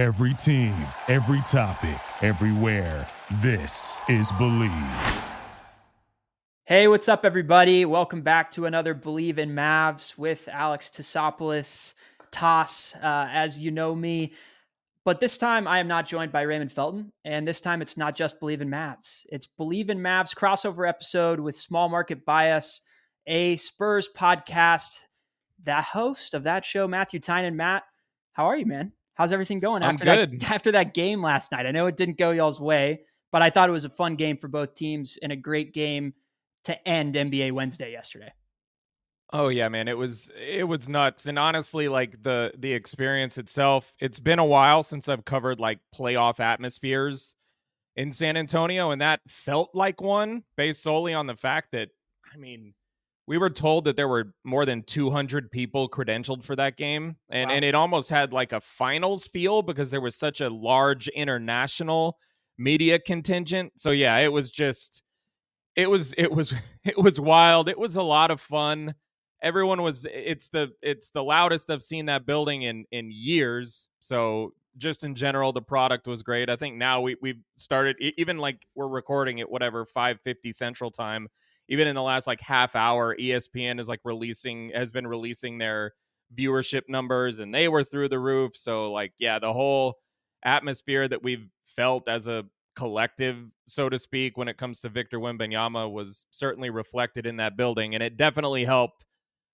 Every team, every topic, everywhere. This is Bleav. Hey, what's up, everybody? Welcome back to another Bleav in Mavs with Alex Tassopoulos, Tass, uh, as you know me. But this time I am not joined by Raymond Felton. And this time it's not just Bleav in Mavs. It's Bleav in Mavs crossover episode with Small Market Bias, a Spurs podcast. The host of that show, Matthew Tynan. Matt, how are you, man? How's everything going I'm after good. that after that game last night? I know it didn't go y'all's way, but I thought it was a fun game for both teams and a great game to end NBA Wednesday yesterday. Oh yeah, man, it was it was nuts. And honestly, like the the experience itself, it's been a while since I've covered like playoff atmospheres in San Antonio and that felt like one based solely on the fact that I mean, we were told that there were more than 200 people credentialed for that game and Wow. and it almost had like a finals feel because there was such a large international media contingent. So yeah, it was just it was it was it was wild. It was a lot of fun. Everyone was it's the it's the loudest I've seen that building in in years. So just in general the product was great. I think now we we've started even like we're recording at whatever 5:50 central time. Even in the last like half hour ESPN is like releasing has been releasing their viewership numbers and they were through the roof. So like yeah, the whole atmosphere that we've felt as a collective, so to speak, when it comes to Victor Wembanyama was certainly reflected in that building, and it definitely helped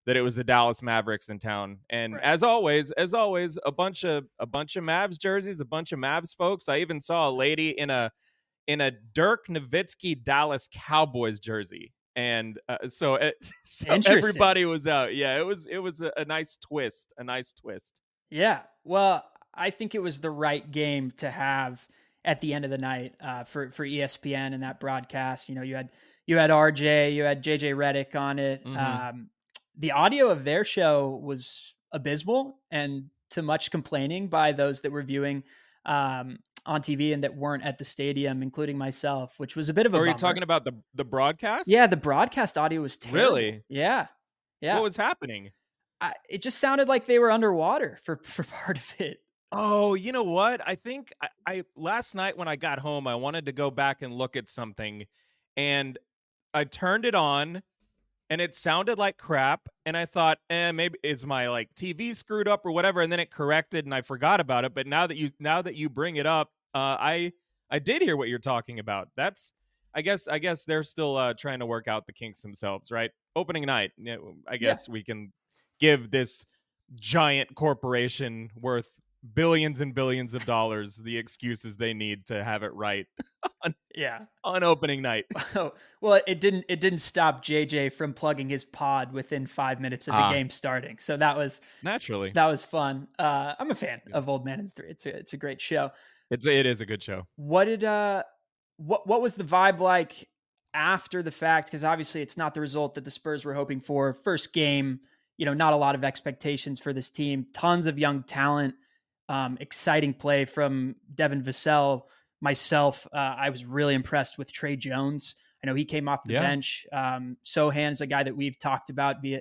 that it was the Dallas Mavericks in town. And Right. as always, as always, a bunch of a bunch of Mavs jerseys, a bunch of Mavs folks. I even saw a lady in a in a Dirk Nowitzki Dallas Cowboys jersey. And uh, so, it, so everybody was out. Yeah, it was it was a, a nice twist, a nice twist. Yeah. Well, I think it was the right game to have at the end of the night uh, for for ESPN and that broadcast. You know, you had you had RJ, you had JJ Redick on it. Mhm. Um, the audio of their show was abysmal and to much complaining by those that were viewing um, on TV and that weren't at the stadium, including myself, which was a bit of a. Are you talking about the the broadcast? Yeah, the broadcast audio was terrible. Really? Yeah. Yeah. What was happening? I, it just sounded like they were underwater for for part of it. Oh, you know what? I think I, I last night when I got home, I wanted to go back and look at something, and I turned it on, and it sounded like crap. And I thought, eh, maybe it's my like TV screwed up or whatever. And then it corrected, and I forgot about it. But now that you now that you bring it up, uh, I I did hear what you're talking about. That's I guess I guess they're still uh, trying to work out the kinks themselves, right? Opening night, I Yeah. guess we can give this giant corporation worth billions and billions of dollars the excuses they need to have it right Yeah. on opening night. Oh, well, it didn't. It didn't stop JJ from plugging his pod within five minutes of the Ah. game starting. So that was Naturally, that was fun. Uh, I'm a fan of Old Man and Three. It's a, it's a great show. it's it is a good show. What did uh, what what was the vibe like after the fact? Because obviously, it's not the result that the Spurs were hoping for. First game, you know, not a lot of expectations for this team. Tons of young talent. Um, exciting play from Devin Vassell. Myself, uh, I was really impressed with Tre Jones. I know he came off the Yeah. bench. Um, Sochan's a guy that we've talked about via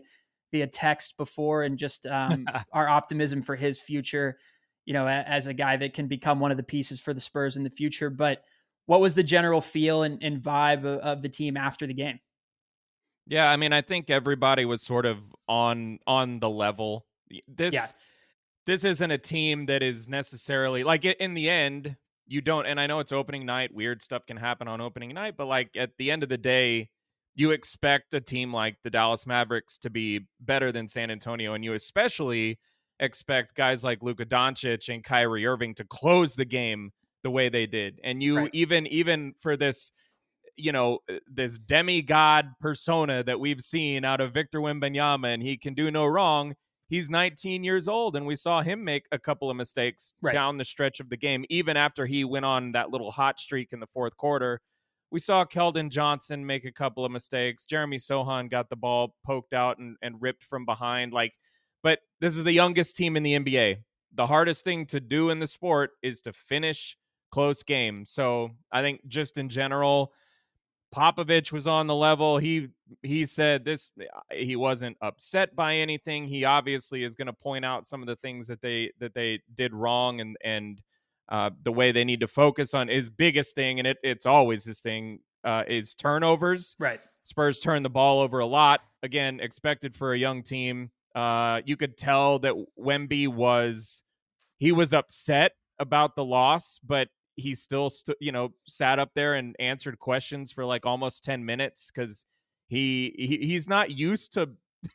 via text before, and just um, our optimism for his future. You know, as a guy that can become one of the pieces for the Spurs in the future. But what was the general feel and, and vibe of, of the team after the game? Yeah, I mean, I think everybody was sort of on on the level. This Yeah. This isn't a team that is necessarily like in the end you don't and I know it's opening night, weird stuff can happen on opening night, but like at the end of the day, you expect a team like the Dallas Mavericks to be better than San Antonio and you especially expect guys like Luka Doncic and Kyrie Irving to close the game the way they did. And you Right. even even for this you know uh, this demigod persona that we've seen out of Victor Wembanyama and he can do no wrong. He's 19 years old and we saw him make a couple of mistakes Right. down the stretch of the game even after he went on that little hot streak in the fourth quarter. We saw Keldon Johnson make a couple of mistakes. Jeremy Sochan got the ball poked out and, and ripped from behind like but this is the youngest team in the NBA. The hardest thing to do in the sport is to finish close games. So I think just in general, Popovich was on the level. He he said this he wasn't upset by anything. He obviously is going to point out some of the things that they that they did wrong and and uh, the way they need to focus on his biggest thing, and it, it's always his thing, uh, is turnovers. Right. Spurs turn the ball over a lot. Again, expected for a young team. Uh, you could tell that Wemby was he was upset about the loss, but he still, st- you know, sat up there and answered questions for like almost ten minutes because he, he he's not used to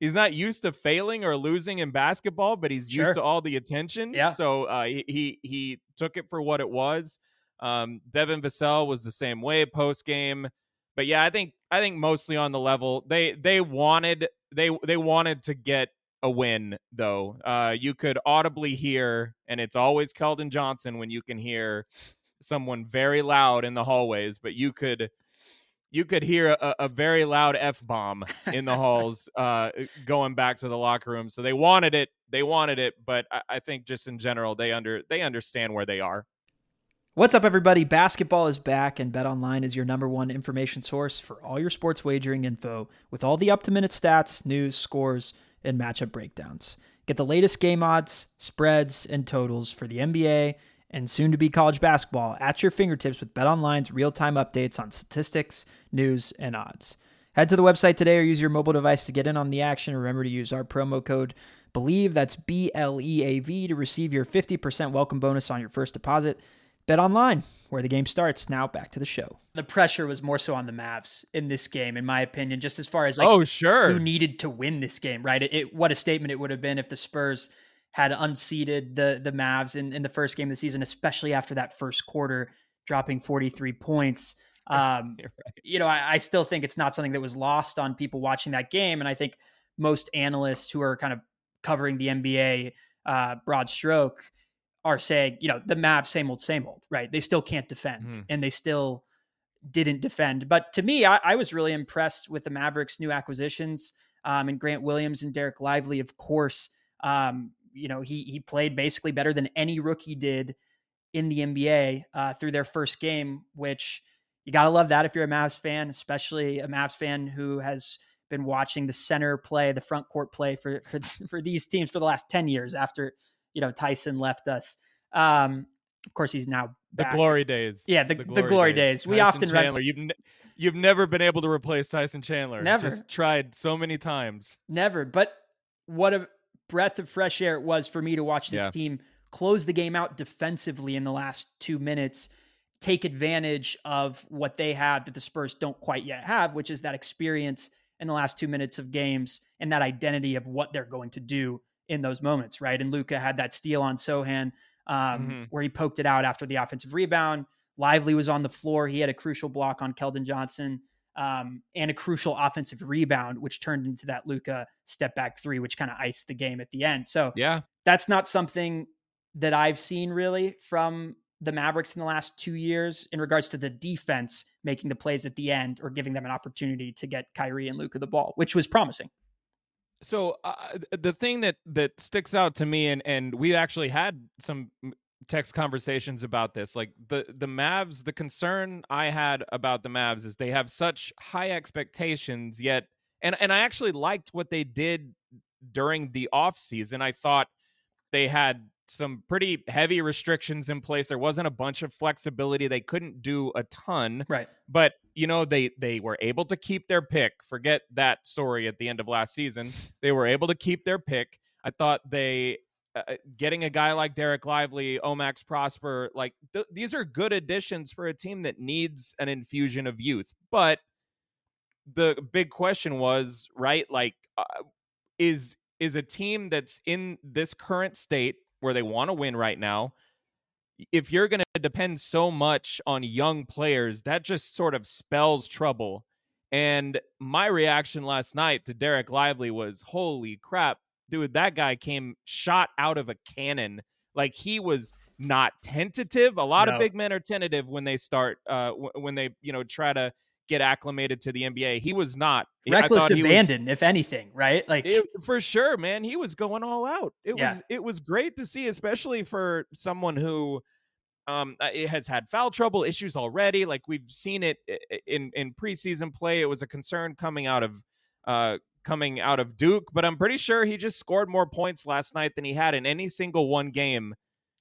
he's not used to failing or losing in basketball, but he's Sure. used to all the attention. Yeah. So uh, he, he he took it for what it was. Um, Devin Vassell was the same way post game, but yeah, I think I think mostly on the level they they wanted they they wanted to get a win though. Uh, you could audibly hear, and it's always Keldon Johnson when you can hear someone very loud in the hallways, but you could you could hear a, a very loud f bomb in the halls uh, going back to the locker room. So they wanted it, they wanted it, but I, I think just in general they under they understand where they are. What's up, everybody? Basketball is back, and BetOnline is your number one information source for all your sports wagering info with all the up to minute stats, news, scores, and matchup breakdowns. Get the latest game odds, spreads, and totals for the NBA and soon to be college basketball at your fingertips with BetOnline's real time updates on statistics, news, and odds. Head to the website today or use your mobile device to get in on the action. Remember to use our promo code BLEAV, that's B L E A V, to receive your 50% welcome bonus on your first deposit. Bet online, where the game starts. Now back to the show. The pressure was more so on the Mavs in this game, in my opinion, just as far as like oh sure, who needed to win this game, right? It, it- what a statement it would have been if the Spurs had unseated the the Mavs in, in the first game of the season, especially after that first quarter, dropping 43 points. Um, You're right. you know, I, I still think it's not something that was lost on people watching that game. And I think most analysts who are kind of covering the NBA uh, broad stroke are saying, you know, the Mavs, same old, same old, right? They still can't defend Mhm. and they still didn't defend. But to me, I, I was really impressed with the Mavericks' new acquisitions um, and Grant Williams and Dereck Lively, of course. Um, you know, he he played basically better than any rookie did in the NBA uh, through their first game, which you got to love that if you're a Mavs fan, especially a Mavs fan who has been watching the center play, the front court play for for, for these teams for the last 10 years after, you know, Tyson left us. Um, of course, he's now the glory days. Yeah, the- the glory days. We Tyson often run- Chandler. You've ne- you've never been able to replace Tyson Chandler. Never. Just tried so many times. Never. But what a breath of fresh air it was for me to watch this Yeah. team close the game out defensively in the last two minutes, take advantage of what they have that the Spurs don't quite yet have, which is that experience in the last two minutes of games and that identity of what they're going to do in those moments, right? And Luka had that steal on Sochan um, Mhm. where he poked it out after the offensive rebound. Lively was on the floor. He had a crucial block on Keldon Johnson um, and a crucial offensive rebound, which turned into that Luka step back three, which kind of iced the game at the end. So Yeah. that's not something that I've seen really from the Mavericks in the last two years in regards to the defense making the plays at the end or giving them an opportunity to get Kyrie and Luka the ball, which was promising. So uh, the thing that that sticks out to me, and and we actually had some text conversations about this. Like the the Mavs, the concern I had about the Mavs is they have such high expectations, yet, and and I actually liked what they did during the off season. I thought they had some pretty heavy restrictions in place. There wasn't a bunch of flexibility. They couldn't do a ton Right. but you know they they were able to keep their pick forget that story at the end of last season they were able to keep their pick i thought they uh, getting a guy like Dereck Lively, Omax Prosper, like th- these are good additions for a team that needs an infusion of youth. But the big question was, right? Like, uh, is is a team that's in this current state where they want to win right now? If you're going to depend so much on young players, that just sort of spells trouble. And my reaction last night to Dereck Lively was, "Holy crap, dude! That guy came shot out of a cannon. Like he was not tentative. A lot No. of big men are tentative when they start, uh, w- when they you know try to get acclimated to the NBA. He was not Reckless he was- abandon, if anything, right? Like it, for sure, man. He was going all out. It Yeah. was it was great to see, especially for someone who um uh, it has had foul trouble issues already. Like we've seen it i- i- in in preseason play. It was a concern coming out of uh coming out of Duke, but I'm pretty sure he just scored more points last night than he had in any single one game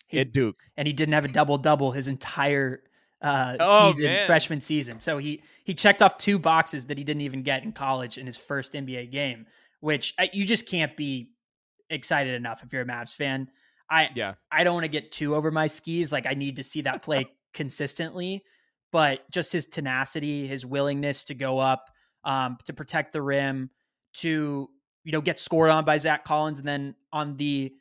he, at Duke. and he didn't have a double double his entire uh, Oh, season, man. freshman season. So he he checked off two boxes that he didn't even get in college in his first NBA game, which uh, you just can't be excited enough if you're a Mavs fan. I Yeah. I don't want to get too over my skis. Like I need to see that play consistently, but just his tenacity, his willingness to go up, um, to protect the rim, to you know get scored on by Zach Collins, and then on the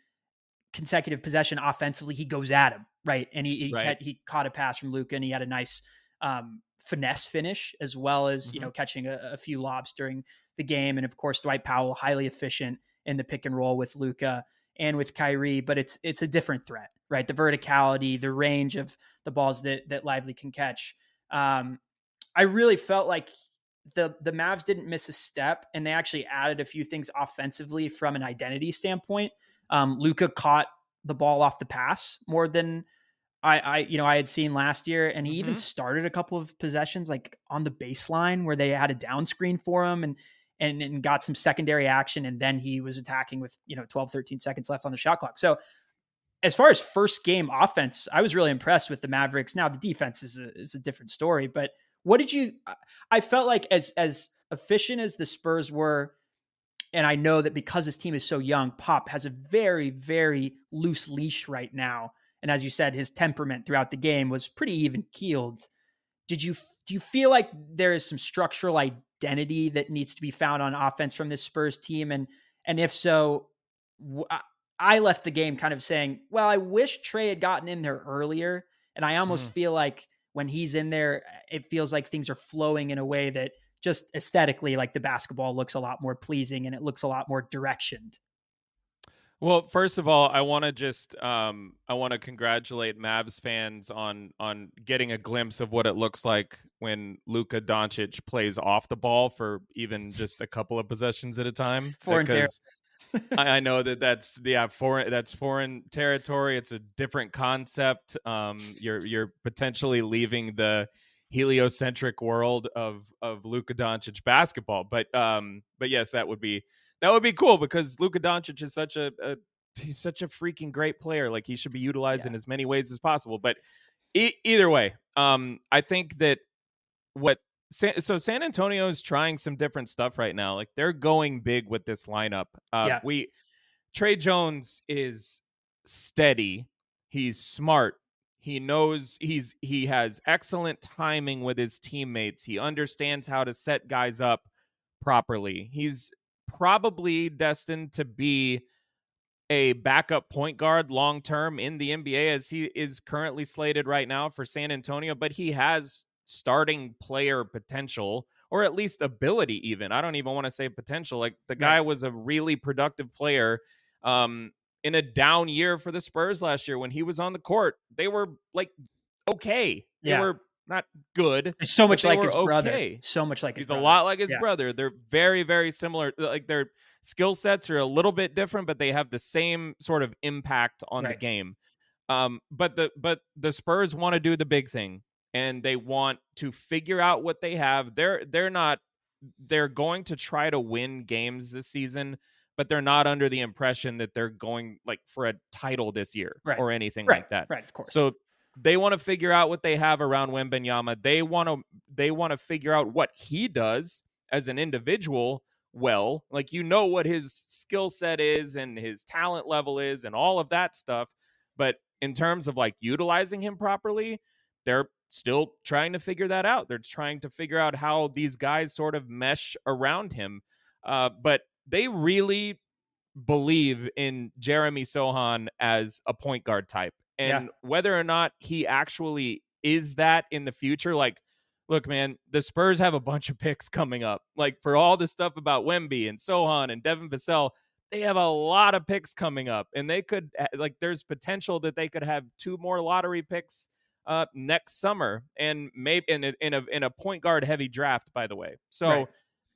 consecutive possession offensively, he goes at him right, and he he, Right. ca- he caught a pass from Luka, and he had a nice um, finesse finish as well as you Mhm. know catching a, a few lobs during the game, and of course Dwight Powell highly efficient in the pick and roll with Luka and with Kyrie, but it's it's a different threat, right? The verticality, the range of the balls that that Lively can catch. Um, I really felt like the the Mavs didn't miss a step, and they actually added a few things offensively from an identity standpoint. Um, Luka caught the ball off the pass more than I, I you know I had seen last year, and he even Mhm. started a couple of possessions like on the baseline where they had a down screen for him and and, and got some secondary action and then he was attacking with you know 12 13 seconds left on the shot clock so as far as first game offense i was really impressed with the mavericks now the defense is a, is a different story but what did you i felt like as as efficient as the spurs were and i know that because this team is so young pop has a very very loose leash right now. And as you said his temperament throughout the game was pretty even keeled. Did you do you feel like there is some structural identity that needs to be found on offense from this Spurs team? And and if so w- I- left the game kind of saying well I wish Tre had gotten in there earlier. And I almost Mhm. feel like when he's in there it feels like things are flowing in a way that just aesthetically like the basketball looks a lot more pleasing and it looks a lot more directioned Well, first of all, I want to just um, I want to congratulate Mavs fans on on getting a glimpse of what it looks like when Luka Doncic plays off the ball for even just a couple of possessions at a time. Foreign because I, I know that that's yeah foreign that's foreign territory. It's a different concept. Um, you're you're potentially leaving the heliocentric world of of Luka Doncic basketball. But um, but yes, that would be that would be cool because Luka Doncic is such a, a he's such a freaking great player. Like he should be utilized Yeah. in as many ways as possible. But e- either way, um, I think that what San, so San Antonio is trying some different stuff right now. Like they're going big with this lineup. Uh, Yeah. We Tre Jones is steady. He's smart. He knows he's he has excellent timing with his teammates. He understands how to set guys up properly. He's probably destined to be a backup point guard long term in the NBA as he is currently slated right now for San Antonio, but he has starting player potential or at least ability even. I don't even want to say potential. Like the guy was a really productive player um in a down year for the Spurs last year when he was on the court. They were like okay. They Yeah. were not good. It's so much like his brother okay. so much like his He's a lot like his Yeah. brother. They're very, very similar. Like their skill sets are a little bit different, but they have the same sort of impact on the game. Um, but the but the Spurs want to do the big thing, and they want to figure out what they have. They're they're not. They're going to try to win games this season, but they're not under the impression that they're going like for a title this year Right. or anything right like that. right of course So they want to figure out what they have around Wembanyama. They want to they want to figure out what he does as an individual well. Like you know what his skill set is and his talent level is and all of that stuff, but in terms of like utilizing him properly, they're still trying to figure that out. They're trying to figure out how these guys sort of mesh around him. Uh, but they really believe in Jeremy Sochan as a point guard type. Yeah. And whether or not he actually is that in the future, like, look, man, the Spurs have a bunch of picks coming up. Like, for all the stuff about Wemby and Sochan and Devin Vassell, they have a lot of picks coming up. And they could, like, there's potential that they could have two more lottery picks uh next summer and maybe in a in a in a point guard heavy draft by the way so Right.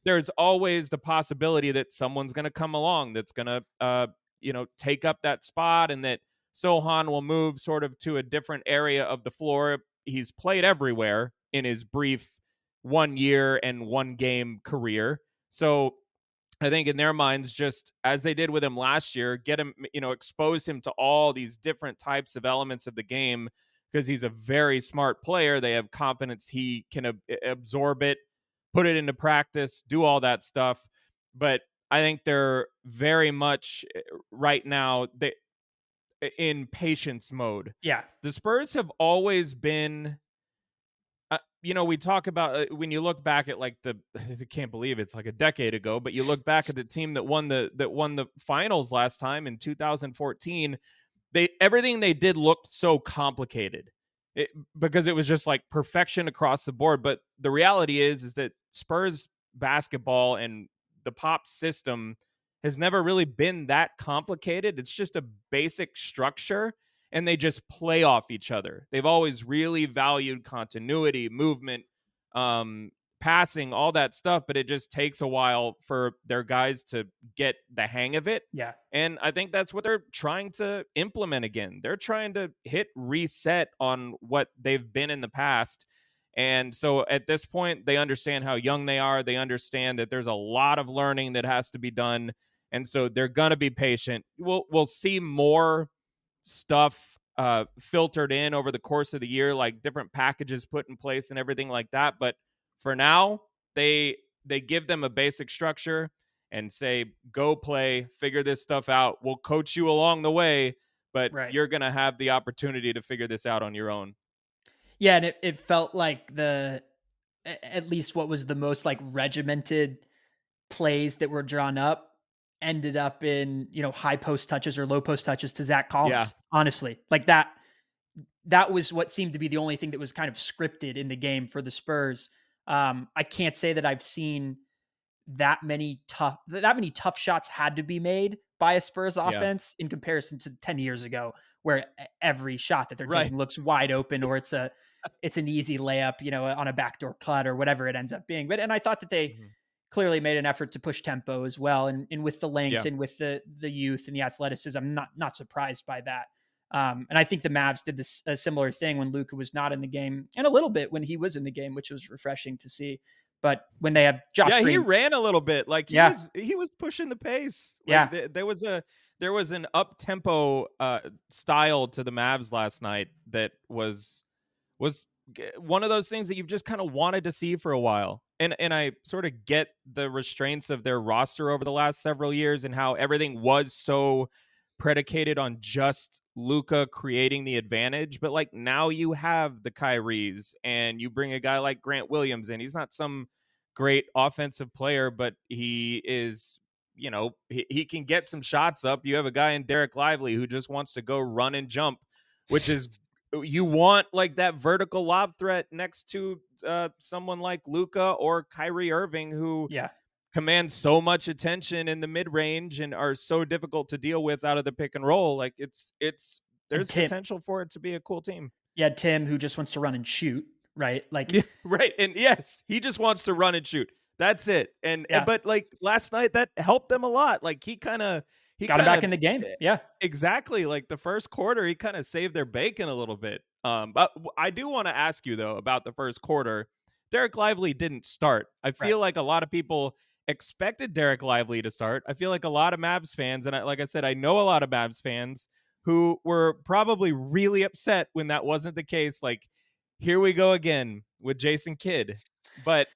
There's always the possibility that someone's going to come along that's going to uh you know take up that spot and that Sochan will move sort of to a different area of the floor he's played everywhere in his brief one year and one game career so I think in their minds, just as they did with him last year, get him, you know, expose him to all these different types of elements of the game because he's a very smart player. They have confidence he can ab- absorb it, put it into practice, do all that stuff. But I think they're very much eh, right now they in patience mode. Yeah. The Spurs have always been uh, you know, we talk about uh, when you look back at like the I can't believe it's like a decade ago, but you look back at the team that won the that won the finals last time in 2014, they everything they did looked so complicated. It, because it was just like perfection across the board, but the reality is is that Spurs basketball and the pop system has never really been that complicated. It's just a basic structure and they just play off each other. They've always really valued continuity, movement, um, passing, all that stuff, but it just takes a while for their guys to get the hang of it. Yeah. And I think that's what they're trying to implement again. They're trying to hit reset on what they've been in the past. And so at this point, they understand how young they are. They understand that there's a lot of learning that has to be done. And so they're going to be patient. We'll, we'll see more stuff uh, filtered in over the course of the year, like different packages put in place and everything like that. But for now, they they give them a basic structure and say, "Go play, figure this stuff out. We'll coach you along the way, but Right. you're gonna have the opportunity to figure this out on your own." Yeah, and it, it felt like the at least what was the most like regimented plays that were drawn up ended up in you know high post touches or low post touches to Zach Collins. Yeah. Honestly, like that that was what seemed to be the only thing that was kind of scripted in the game for the Spurs. Um, I can't say that I've seen that many tough that many tough shots had to be made by a Spurs Yeah. offense in comparison to 10 years ago where every shot that they're Right. taking looks wide open or it's a it's an easy layup, you know, on a backdoor cut or whatever it ends up being. But and I thought that they Mhm. clearly made an effort to push tempo as well and, and with the length Yeah. and with the the youth and the athleticism, I'm not not surprised by that. Um, and I think the Mavs did this a similar thing when Luka was not in the game, and a little bit when he was in the game, which was refreshing to see. But when they have Josh yeah, he ran a little bit. Like he Yeah. was he was pushing the pace. Like, Yeah. th- there was a there was an up tempo uh, style to the Mavs last night that was was one of those things that you've just kind of wanted to see for a while. And and I sort of get the restraints of their roster over the last several years and how everything was so predicated on just Luka creating the advantage. But like now you have the Kyries and you bring a guy like Grant Williams in. He's not some great offensive player, but he is, you know, he, he can get some shots up. You have a guy in Dereck Lively who just wants to go run and jump, which is you want like that vertical lob threat next to uh, someone like Luka or Kyrie Irving who yeah, command so much attention in the mid range and are so difficult to deal with out of the pick and roll. Like it's it's there's Tim- potential for it to be a cool team. Yeah, Tim who just wants to run and shoot, right? Like Yeah, right. And yes, he just wants to run and shoot. That's it. And, and- but like last night that helped them a lot. Like he kind of he got him back in the game. Yeah, exactly like the first quarter he kind of saved their bacon a little bit um but i do want to ask you though about the first quarter dereck lively didn't start i feel like a lot of people expected dereck lively to start i feel like a lot of mavs fans and I, like i said i know a lot of mavs fans who were probably really upset when that wasn't the case like here we go again with jason kidd but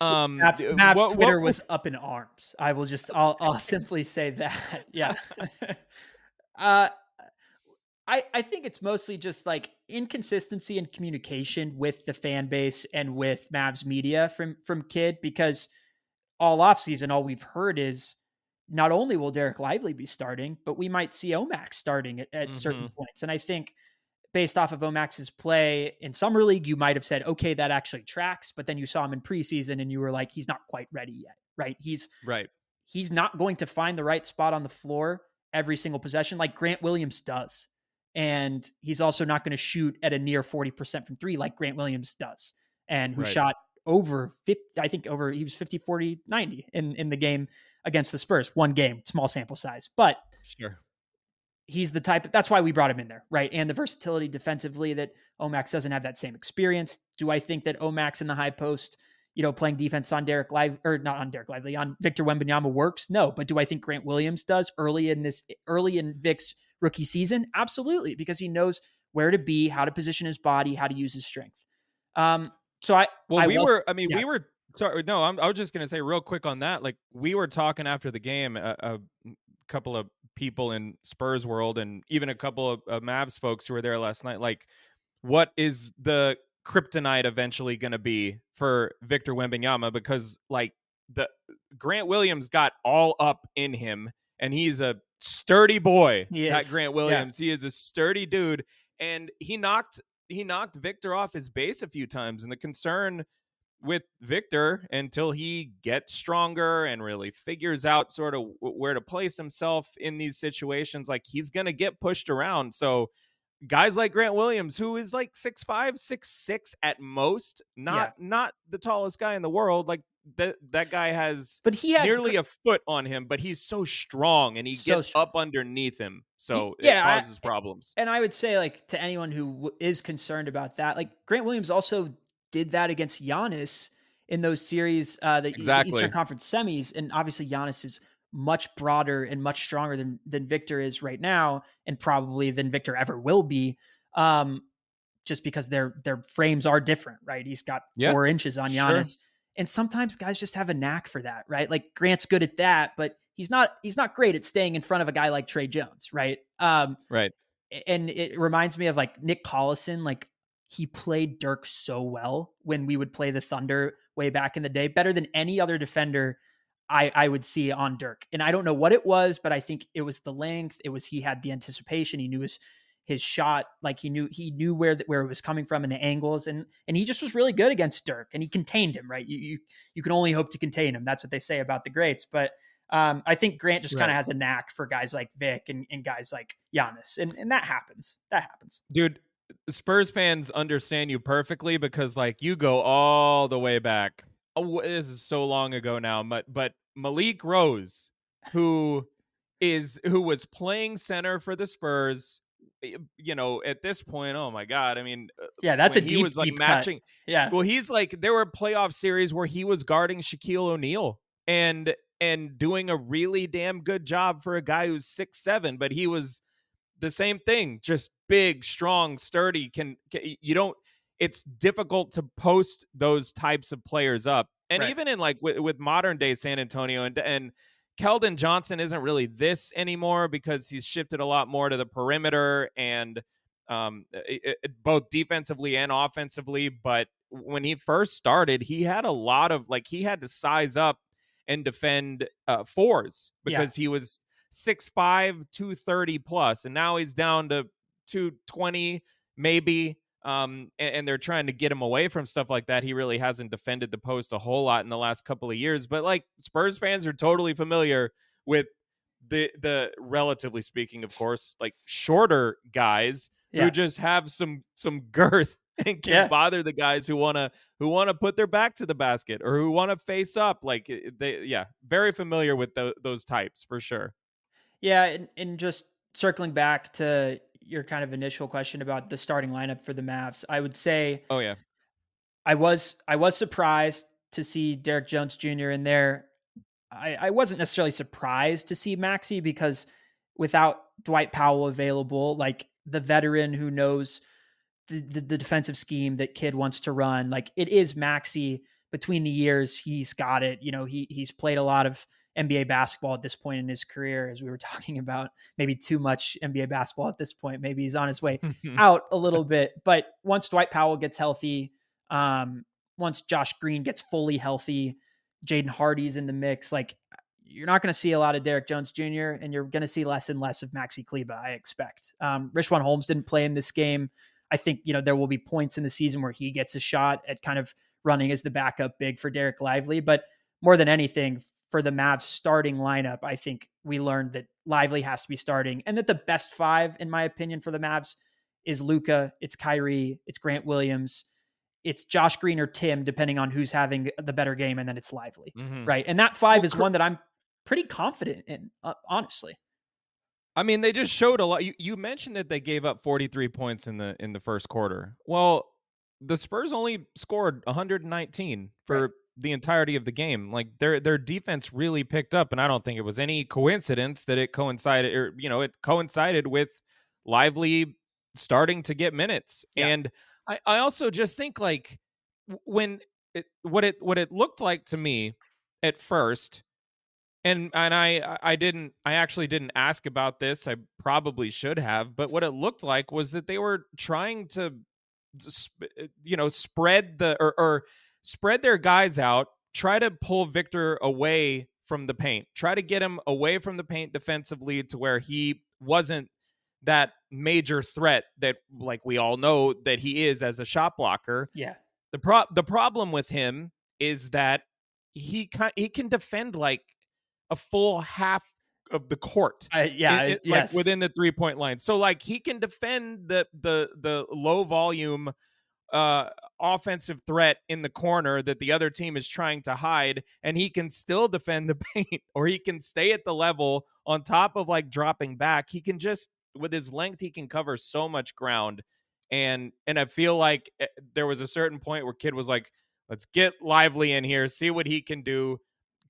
um Mav, d- Mavs what- what- Twitter was up in arms. I will just, I'll, I'll simply say that. Yeah. uh, I, I think it's mostly just like inconsistency in communication with the fan base and with Mavs media from from Kidd because all offseason all we've heard is not only will Dereck Lively be starting, but we might see Omax starting at, at certain mm-hmm. points. And I think based off of Omax's play in summer league, you might have said, okay, that actually tracks. But then you saw him in preseason and you were like, he's not quite ready yet, right? He's right he's not going to find the right spot on the floor every single possession like Grant Williams does. And he's also not going to shoot at a near 40% from three like Grant Williams does, and who Right. shot over 50, I think over, he was 50, 40, 90 in, in the game against the Spurs. One game, small sample size. But sure he's the type that's why we brought him in there, right? And the versatility defensively that Omax doesn't have that same experience. Do I think that Omax in the high post you know, playing defense on Dereck Live or not on Dereck Lively on Victor Wembanyama works? No, but do I think Grant Williams does early in this early in Vic's rookie season? Absolutely, because he knows where to be, how to position his body, how to use his strength. Um, so I well, I we was, were. I mean, yeah. we were. Sorry, no. I'm, I was just gonna say real quick on that. Like we were talking after the game, uh, uh, a, a couple of people in Spurs world, and even a couple of, of Mavs folks who were there last night. Like, what is the kryptonite eventually going to be for Victor Wembanyama? Because like the Grant Williams got all up in him, and he's a sturdy boy. Is. Grant Yeah. Williams, he is a sturdy dude, and he knocked he knocked Victor off his base a few times. And the concern with Victor until he gets stronger and really figures out sort of where to place himself in these situations, like he's going to get pushed around. So guys like Grant Williams, who is like six five, six six at most, not not the tallest guy in the world, like that that guy has but he had nearly a foot on him, but he's so strong and he So gets strong. up underneath him. So yeah, I- it causes problems. And I would say, like, to anyone who w- is concerned about that, like, Grant Williams also did that against Giannis in those series, uh, the Exactly. Eastern Conference semis. And obviously, Giannis is much broader and much stronger than than Victor is right now, and probably than Victor ever will be. Um, just because their their frames are different, right? He's got Yeah, four inches on sure. And sometimes guys just have a knack for that, right? Like Grant's good at that, but he's not he's not great at staying in front of a guy like Tre Jones, right? Um, Right. and it reminds me of like Nick Collison. Like he played Dirk so well when we would play the Thunder way back in the day, better than any other defender I I would see on Dirk. And I don't know what it was, but I think it was the length. It was he had the anticipation. He knew his his shot, like he knew he knew where where it was coming from and the angles, and and he just was really good against Dirk, and he contained him. Right, you you you can only hope to contain him. That's what they say about the greats, but. Um, I think Grant just kind of has a knack for guys like Vic and, and guys like Giannis, and and that happens. That happens. dude spurs fans understand you perfectly because like you go all the way back oh, this is so long ago now but but malik rose who is who was playing center for the spurs you know at this point oh my god i mean uh, Yeah, that's a deep, he was like deep cut. matching Yeah, well, he's like there were playoff series where he was guarding Shaquille O'Neal and and doing a really damn good job for a guy who's six seven, but he was the same thing, just big, strong, sturdy. Can, can you don't? It's difficult to post those types of players up, and Right. even in like with, with modern day San Antonio and and Keldon Johnson isn't really this anymore because he's shifted a lot more to the perimeter and um, i- i- both defensively and offensively. But when he first started, he had a lot of like he had to size up and defend uh, fours Yeah. because he was 6'5, 230 plus, and now he's down to 220 maybe. Um, and, and they're trying to get him away from stuff like that. He really hasn't defended the post a whole lot in the last couple of years. But like Spurs fans are totally familiar with the the relatively speaking, of course, like shorter guys Yeah. who just have some some girth and can Yeah. bother the guys who want to who want to put their back to the basket or who want to face up like eh, they yeah very familiar with tho- those types for sure yeah, and, and just circling back to your kind of initial question about the starting lineup for the Mavs, I would say oh yeah I was I was surprised to see Derrick Jones Jr. in there. I, I wasn't necessarily surprised to see Maxi because without Dwight Powell available, like the veteran who knows the, the, the defensive scheme that kidd wants to run, like it is Maxi between the years. He's got it. You know, he he's played a lot of NBA basketball at this point in his career, as we were talking about, maybe too much NBA basketball at this point. Maybe he's on his way out a little bit. But once Dwight Powell gets healthy, um, once Josh Green gets fully healthy, Jaden Hardy's in the mix, like you're not going to see a lot of Derrick Jones Jr. and you're going to see less and less of Maxi Kleber, I expect. Um, Richaun Holmes didn't play in this game. I think, you know, there will be points in the season where he gets a shot at kind of running as the backup big for Dereck Lively. But more than anything, for the Mavs starting lineup, I think we learned that Lively has to be starting and that the best five, in my opinion, for the Mavs is Luka, it's Kyrie, it's Grant Williams, it's Josh Green or Tim, depending on who's having the better game, and then it's Lively, Mhm. right? And that five Well, is one that I'm pretty confident in, uh, honestly. I mean, they just showed a lot. You, you mentioned that they gave up 43 points in the in the first quarter. Well, the Spurs only scored 119 for the entirety of the game. Like their their defense really picked up, and I don't think it was any coincidence that it coincided, or you know, it coincided with Lively starting to get minutes. Yeah. And I, I also just think like when it, what it what it looked like to me at first and and I I didn't I actually didn't ask about this. I probably should have, but what it looked like was that they were trying to sp- uh, you know spread the or, or spread their guys out, try to pull Victor away from the paint, try to get him away from the paint defensively to where he wasn't that major threat that like we all know that he is as a shot blocker. Yeah. The pro the problem with him is that he can he can defend like a full half of the court. Uh, yeah. It- it- yes. like within the three point line. So like he can defend the the the low volume uh offensive threat in the corner that the other team is trying to hide and he can still defend the paint or he can stay at the level on top of like dropping back. He can just with his length he can cover so much ground and and i feel like eh, there was a certain point where kidd was like let's get lively in here see what he can do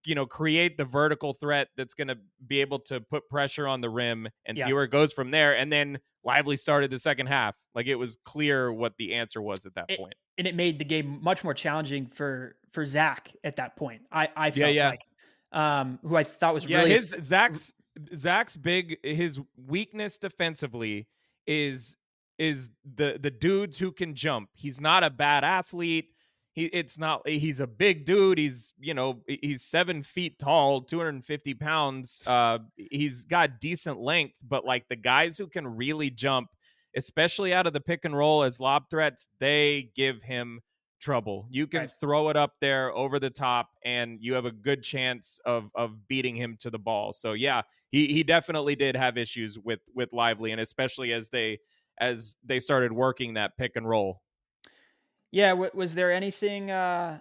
you know create the vertical threat that's going to be able to put pressure on the rim and Yeah. see where it goes from there. And then lively started the second half. Like it was clear what the answer was at that It- point and it made the game much more challenging for for Zach at that point. I I felt Yeah, yeah. like um who I thought was yeah really his zach's zach's big his weakness defensively is is the the dudes who can jump he's not a bad athlete he it's not he's a big dude he's you know he's seven feet tall 250 pounds uh he's got decent length but like the guys who can really jump especially out of the pick and roll as lob threats they give him trouble. You can Right. throw it up there over the top and you have a good chance of of beating him to the ball. So yeah he he definitely did have issues with with lively and especially as they as they started working that pick and roll. Yeah, w- was there anything uh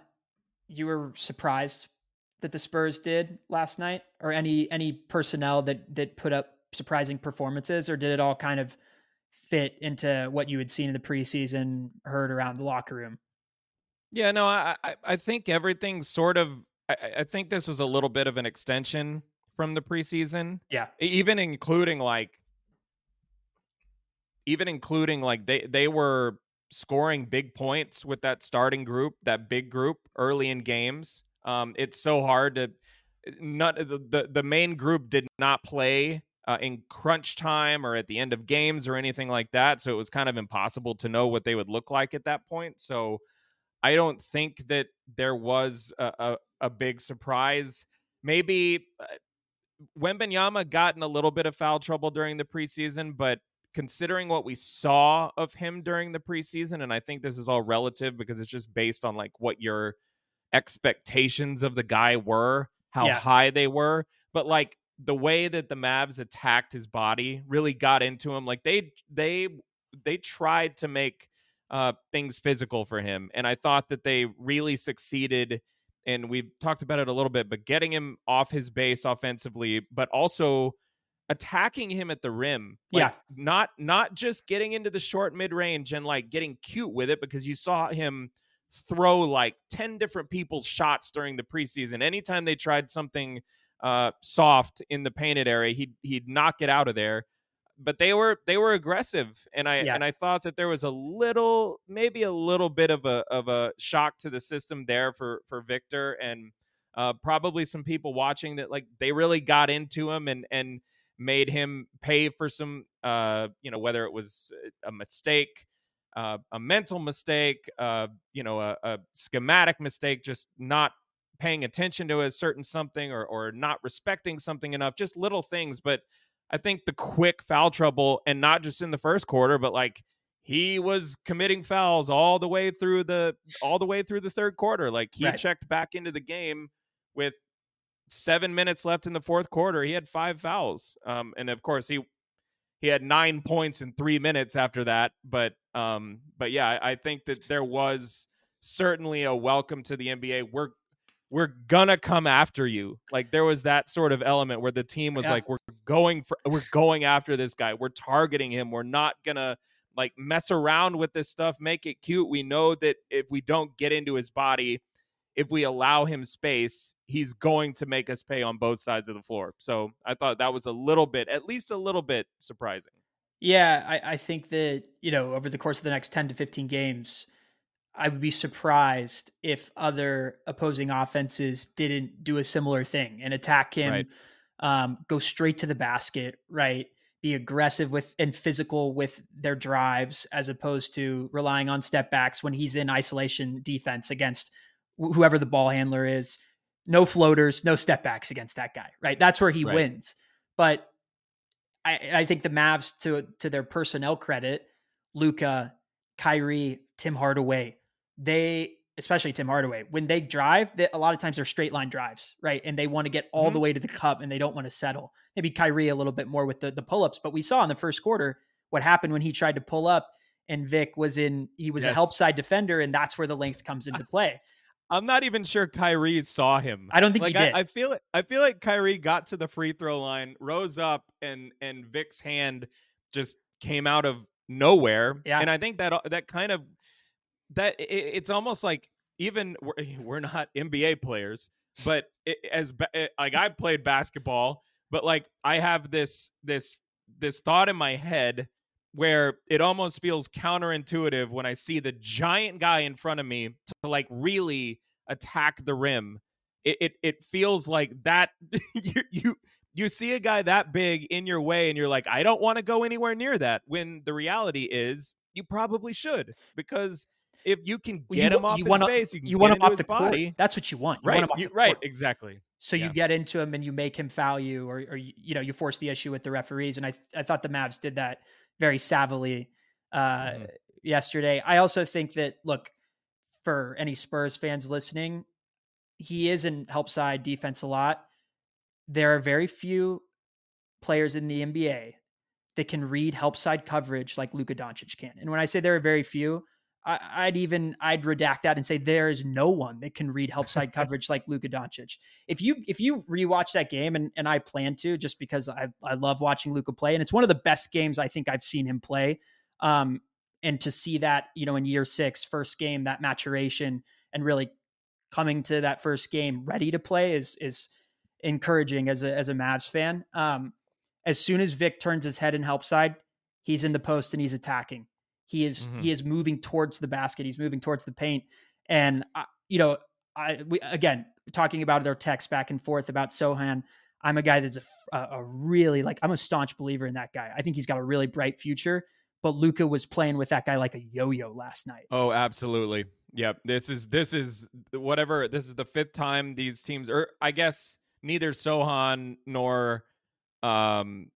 you were surprised that the Spurs did last night? Or any any personnel that that put up surprising performances or did it all kind of fit into what you had seen in the preseason, heard around the locker room? Yeah, no, I I, I think everything sort of. I, I- think this was a little bit of an extension from the preseason, Yeah. even including like, even including like they they were scoring big points with that starting group, that big group early in games. Um, it's so hard to not the the, the main group did not play uh, in crunch time or at the end of games or anything like that, so it was kind of impossible to know what they would look like at that point. So. I don't think that there was a, a, a big surprise. Maybe uh, Wembanyama got in a little bit of foul trouble during the preseason, but considering what we saw of him during the preseason, and I think this is all relative because it's just based on like what your expectations of the guy were, how Yeah. high they were, but like the way that the Mavs attacked his body really got into him. Like they they they tried to make uh, things physical for him. And I thought that they really succeeded. And we've talked about it a little bit, but getting him off his base offensively, but also attacking him at the rim. Like, Yeah. Not not just getting into the short mid range and like getting cute with it because you saw him throw like 10 different people's shots during the preseason. Anytime they tried something uh soft in the painted area, he'd he'd knock it out of there but they were they were aggressive and i Yeah. and i thought that there was a little maybe a little bit of a of a shock to the system there for for victor and uh probably some people watching that like they really got into him and and made him pay for some uh you know whether it was a mistake uh, a mental mistake uh you know a, a schematic mistake just not paying attention to a certain something or or not respecting something enough just little things but I think the quick foul trouble, and not just in the first quarter, but like he was committing fouls all the way through the all the way through the third quarter. Like he Right. checked back into the game with seven minutes left in the fourth quarter. He had five fouls, um, and of course he he had nine points in three minutes after that. But um, but yeah, I, I think that there was certainly a welcome to the NBA. We're we're gonna come after you. Like there was that sort of element where the team was Yeah. like, we're going for, we're going after this guy. We're targeting him. We're not gonna like mess around with this stuff. Make it cute. We know that if we don't get into his body, if we allow him space, he's going to make us pay on both sides of the floor. So I thought that was a little bit, at least a little bit surprising. Yeah, I, I think that, you know, over the course of the next 10 to 15 games, I would be surprised if other opposing offenses didn't do a similar thing and attack him, right. um, go straight to the basket, right? Be aggressive with and physical with their drives as opposed to relying on step backs when he's in isolation defense against wh- whoever the ball handler is. No floaters, no step backs against that guy, right? That's where he right. wins. But I, I think the Mavs, to to their personnel credit, Luka, Kyrie, Tim Hardaway, they especially Tim Hardaway, when they drive, they, a lot of times they're straight line drives, right? And they want to get all mm-hmm. the way to the cup and they don't want to settle. Maybe Kyrie a little bit more with the, the pull ups, but we saw in the first quarter what happened when he tried to pull up and Vic was in, he was yes. a help side defender, and that's where the length comes into play. I'm not even sure Kyrie saw him. I don't think like, he did. I, I feel it. I feel like Kyrie got to the free throw line, rose up, and and Vic's hand just came out of nowhere. Yeah. And I think that that kind of that it, it's almost like even we're, we're not NBA players, but it, as it, eh, like I played basketball, but like I have this this this thought in my head where it almost feels counterintuitive when I see the giant guy in front of me to like really attack the rim. It it, it feels like that you you you see a guy that big in your way and you're like I don't want to go anywhere near that when the reality is you probably should because if you can get you, him off you his want base, you, you want him off the body. Court. That's what you want. You right, want you, right, exactly. So yeah. you get into him and you make him foul you, or, or you know you force the issue with the referees. And I I thought the Mavs did that very savvily uh, mm-hmm. yesterday. I also think that look for any Spurs fans listening, he is in help side defense a lot. There are very few players in the NBA that can read help side coverage like Luka Doncic can. And when I say there are very few, I, would even I'd redact that and say there is no one that can read help side coverage like Luka Doncic. If you if you rewatch that game and, and I plan to just because I I love watching Luka play and it's one of the best games I think I've seen him play. Um, and to see that you know in year six, first game, that maturation and really coming to that first game ready to play is is encouraging as a as a Mavs fan. Um, as soon as Vic turns his head and help side, he's in the post and he's attacking. He is mm-hmm. he is moving towards the basket. He's moving towards the paint, and uh, you know, I we, again talking about their text back and forth about Sochan. I'm a guy that's a, a really like I'm a staunch believer in that guy. I think he's got a really bright future. But Luka was playing with that guy like a yo-yo last night. Oh, absolutely. Yep. This is this is whatever. This is the fifth time these teams, or I guess neither Sochan nor um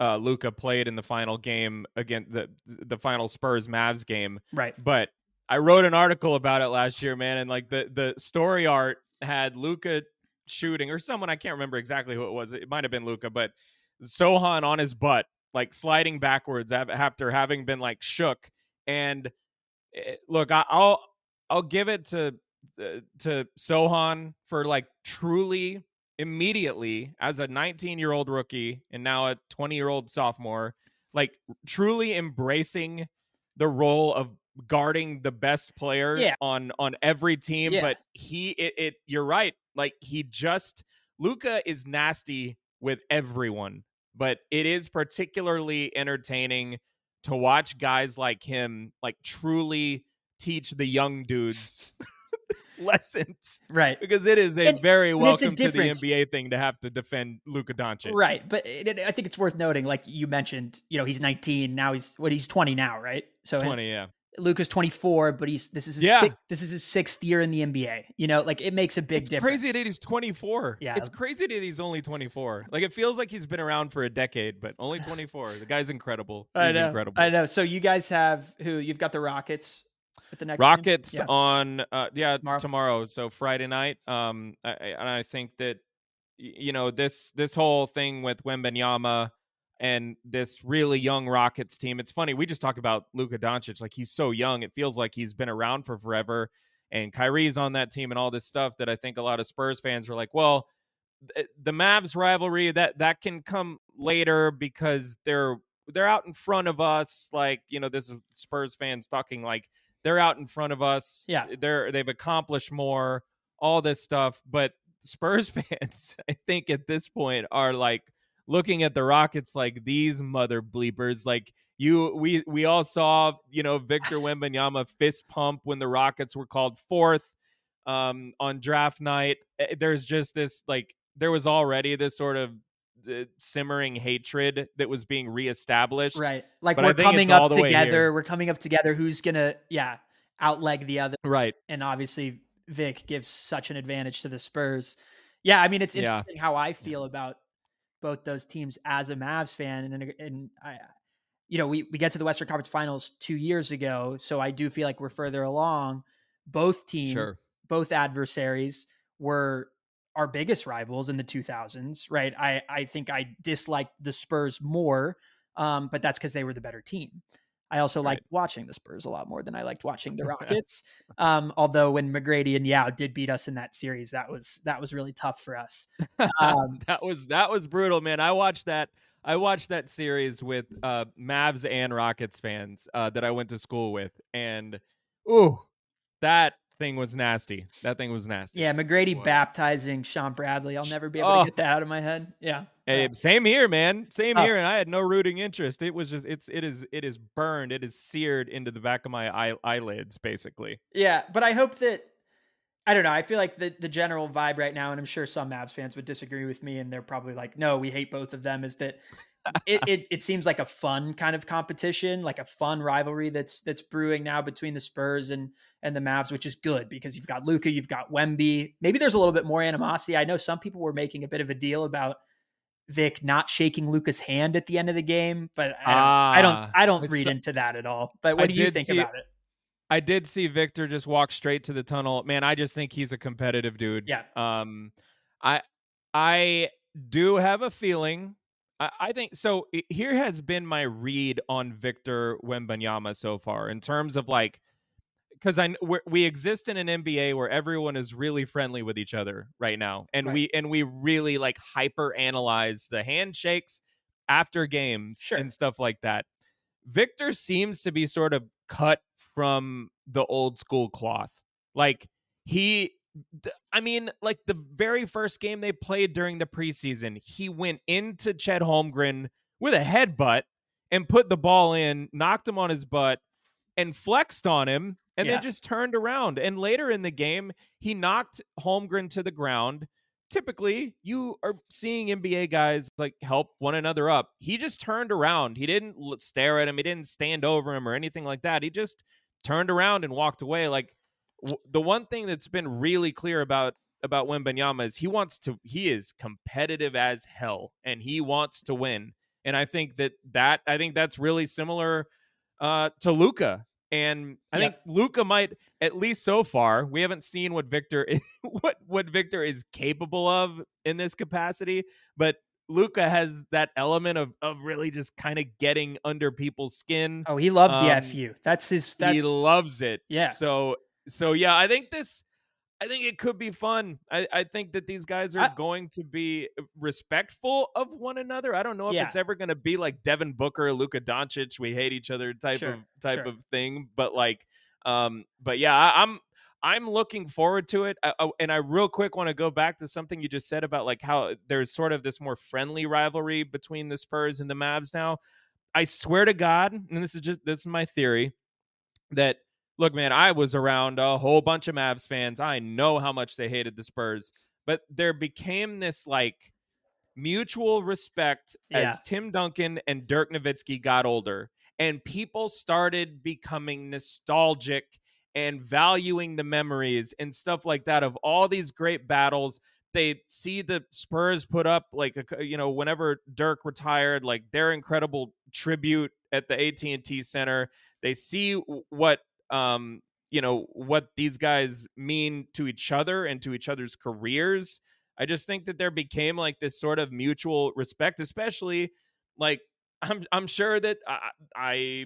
uh, Luka played in the final game against the the final Spurs Mavs game. Right. But I wrote an article about it last year, man, and like the the story art had Luka shooting or someone I can't remember exactly who it was. It might have been Luka, but Sochan on his butt, like sliding backwards after having been like shook. And it, eh, look, I, I'll I'll give it to uh, to Sochan for like truly immediately as a 19 year old rookie and now a 20 year old sophomore, like truly embracing the role of guarding the best player yeah. on on every team. Yeah. But he, it, it, you're right. Like he just Luka is nasty with everyone, but it is particularly entertaining to watch guys like him like truly teach the young dudes lessons. Right. Because it is a and, very welcome a to the NBA thing to have to defend Luka Doncic. Right. But it, it, I think it's worth noting, like you mentioned, you know, he's 19 now. He's what he's 20 now, right? So 20, yeah. Luka's 24, but he's this is his yeah. Six, this is his sixth year in the NBA. You know, like it makes a big it's difference. Crazy that he's 24. Yeah, it's crazy that he's only 24. Like it feels like he's been around for a decade, but only 24. the guy's incredible. He's I know. incredible. I know. So you guys have who? You've got the Rockets the next Rockets yeah. on uh, yeah tomorrow. tomorrow. So Friday night. Um, I, and I think that you know this this whole thing with Wembanyama and this really young Rockets team. It's funny we just talk about Luka Doncic like he's so young. It feels like he's been around for forever. And Kyrie's on that team and all this stuff that I think a lot of Spurs fans were like, well, the Mavs rivalry that that can come later because they're they're out in front of us. Like you know, this is Spurs fans talking like they're out in front of us. Yeah, they're they've accomplished more. all this stuff. But Spurs fans, I think at this point, are like looking at the Rockets like these mother bleepers. Like you, we we all saw, you know, Victor Wembanyama fist pump when the Rockets were called fourth um, on draft night. Eh, there's just this like there was already this sort of uh, simmering hatred that was being reestablished. Right. Like But we're coming up together. We're coming up together. Who's gonna yeah outleg the other? Right. And obviously Vic gives such an advantage to the Spurs. Yeah, I mean it's Yeah. interesting how I feel about both those teams as a Mavs fan, and and I, you know, we we get to the Western Conference Finals two years ago, so I do feel like we're further along. Both teams, Sure. both adversaries were our biggest rivals in the 2000s, right? I I think I disliked the Spurs more, um, but that's because they were the better team. I also Right. liked watching the Spurs a lot more than I liked watching the Rockets. um, although when McGrady and Yao did beat us in that series, that was that was really tough for us. Um, that was that was brutal, man. I watched that. I watched that series with uh, Mavs and Rockets fans uh, that I went to school with, and ooh, that thing was nasty. That thing was nasty. yeah, McGrady Boy. baptizing Shawn Bradley. I'll never be able Oh. to get that out of my head. Yeah. Hey, Yeah. same here, man. Same Tough. here, and I had no rooting interest. It was just it's it is it is burned. It is seared into the back of my eye, eyelids, basically. Yeah, but I hope that I don't know. I feel like the the general vibe right now, and I'm sure some Mavs fans would disagree with me, and they're probably like, "No, we hate both of them." Is that it? It, it seems like a fun kind of competition, like a fun rivalry that's that's brewing now between the Spurs and and the Mavs, which is good because you've got Luka, you've got Wemby. Maybe there's a little bit more animosity. I know some people were making a bit of a deal about Vic not shaking Luka's hand at the end of the game, but I don't, I don't, Ah, I don't read so- into that at all. But what I do you think see- about it? I did see Victor just walk straight to the tunnel. Man, I just think he's a competitive dude. Yeah. Um, I I do have a feeling. I, I think so. Here has been my read on Victor Wembanyama so far in terms of like, because I we're, exist in an NBA where everyone is really friendly with each other right now, and Right. we and we really like hyper analyze the handshakes after games Sure. and stuff like that. Victor seems to be sort of cut from the old school cloth. Like he I mean, like the very first game they played during the preseason, he went into Chet Holmgren with a headbutt and put the ball in, knocked him on his butt, and flexed on him, and Yeah. then just turned around. And later in the game, he knocked Holmgren to the ground. Typically, you are seeing NBA guys like help one another up. He just turned around. He didn't stare at him. He didn't stand over him or anything like that. He just turned around and walked away. Like w- the one thing that's been really clear about about Wembanyama is he wants to he is competitive as hell and he wants to win. And I think that that I think that's really similar uh to Luka. And I Yeah. think Luka might at least so far, we haven't seen what Victor what what Victor is capable of in this capacity, but Luka has that element of of really just kind of getting under people's skin. Oh, he loves the Um, FU. That's his. That, he loves it. Yeah. So so yeah, I think this I think it could be fun. I, I think that these guys are I- going to be respectful of one another. I don't know if Yeah. it's ever going to be like Devin Booker, Luka Doncic, we hate each other type Sure, of type sure. of thing. But like, um, but yeah, I, I'm I'm looking forward to it. I, I- and I real quick want to go back to something you just said about like how there's sort of this more friendly rivalry between the Spurs and the Mavs now. I swear to God, and this is just this is my theory that look, man, I was around a whole bunch of Mavs fans. I know how much they hated the Spurs, but there became this like mutual respect Yeah. as Tim Duncan and Dirk Nowitzki got older, and people started becoming nostalgic and valuing the memories and stuff like that of all these great battles. They see the Spurs put up like a, you know whenever Dirk retired, like their incredible tribute at the AT and T Center. They see what um you know what these guys mean to each other and to each other's careers. I just think that there became like this sort of mutual respect, especially like I'm I'm sure that I, I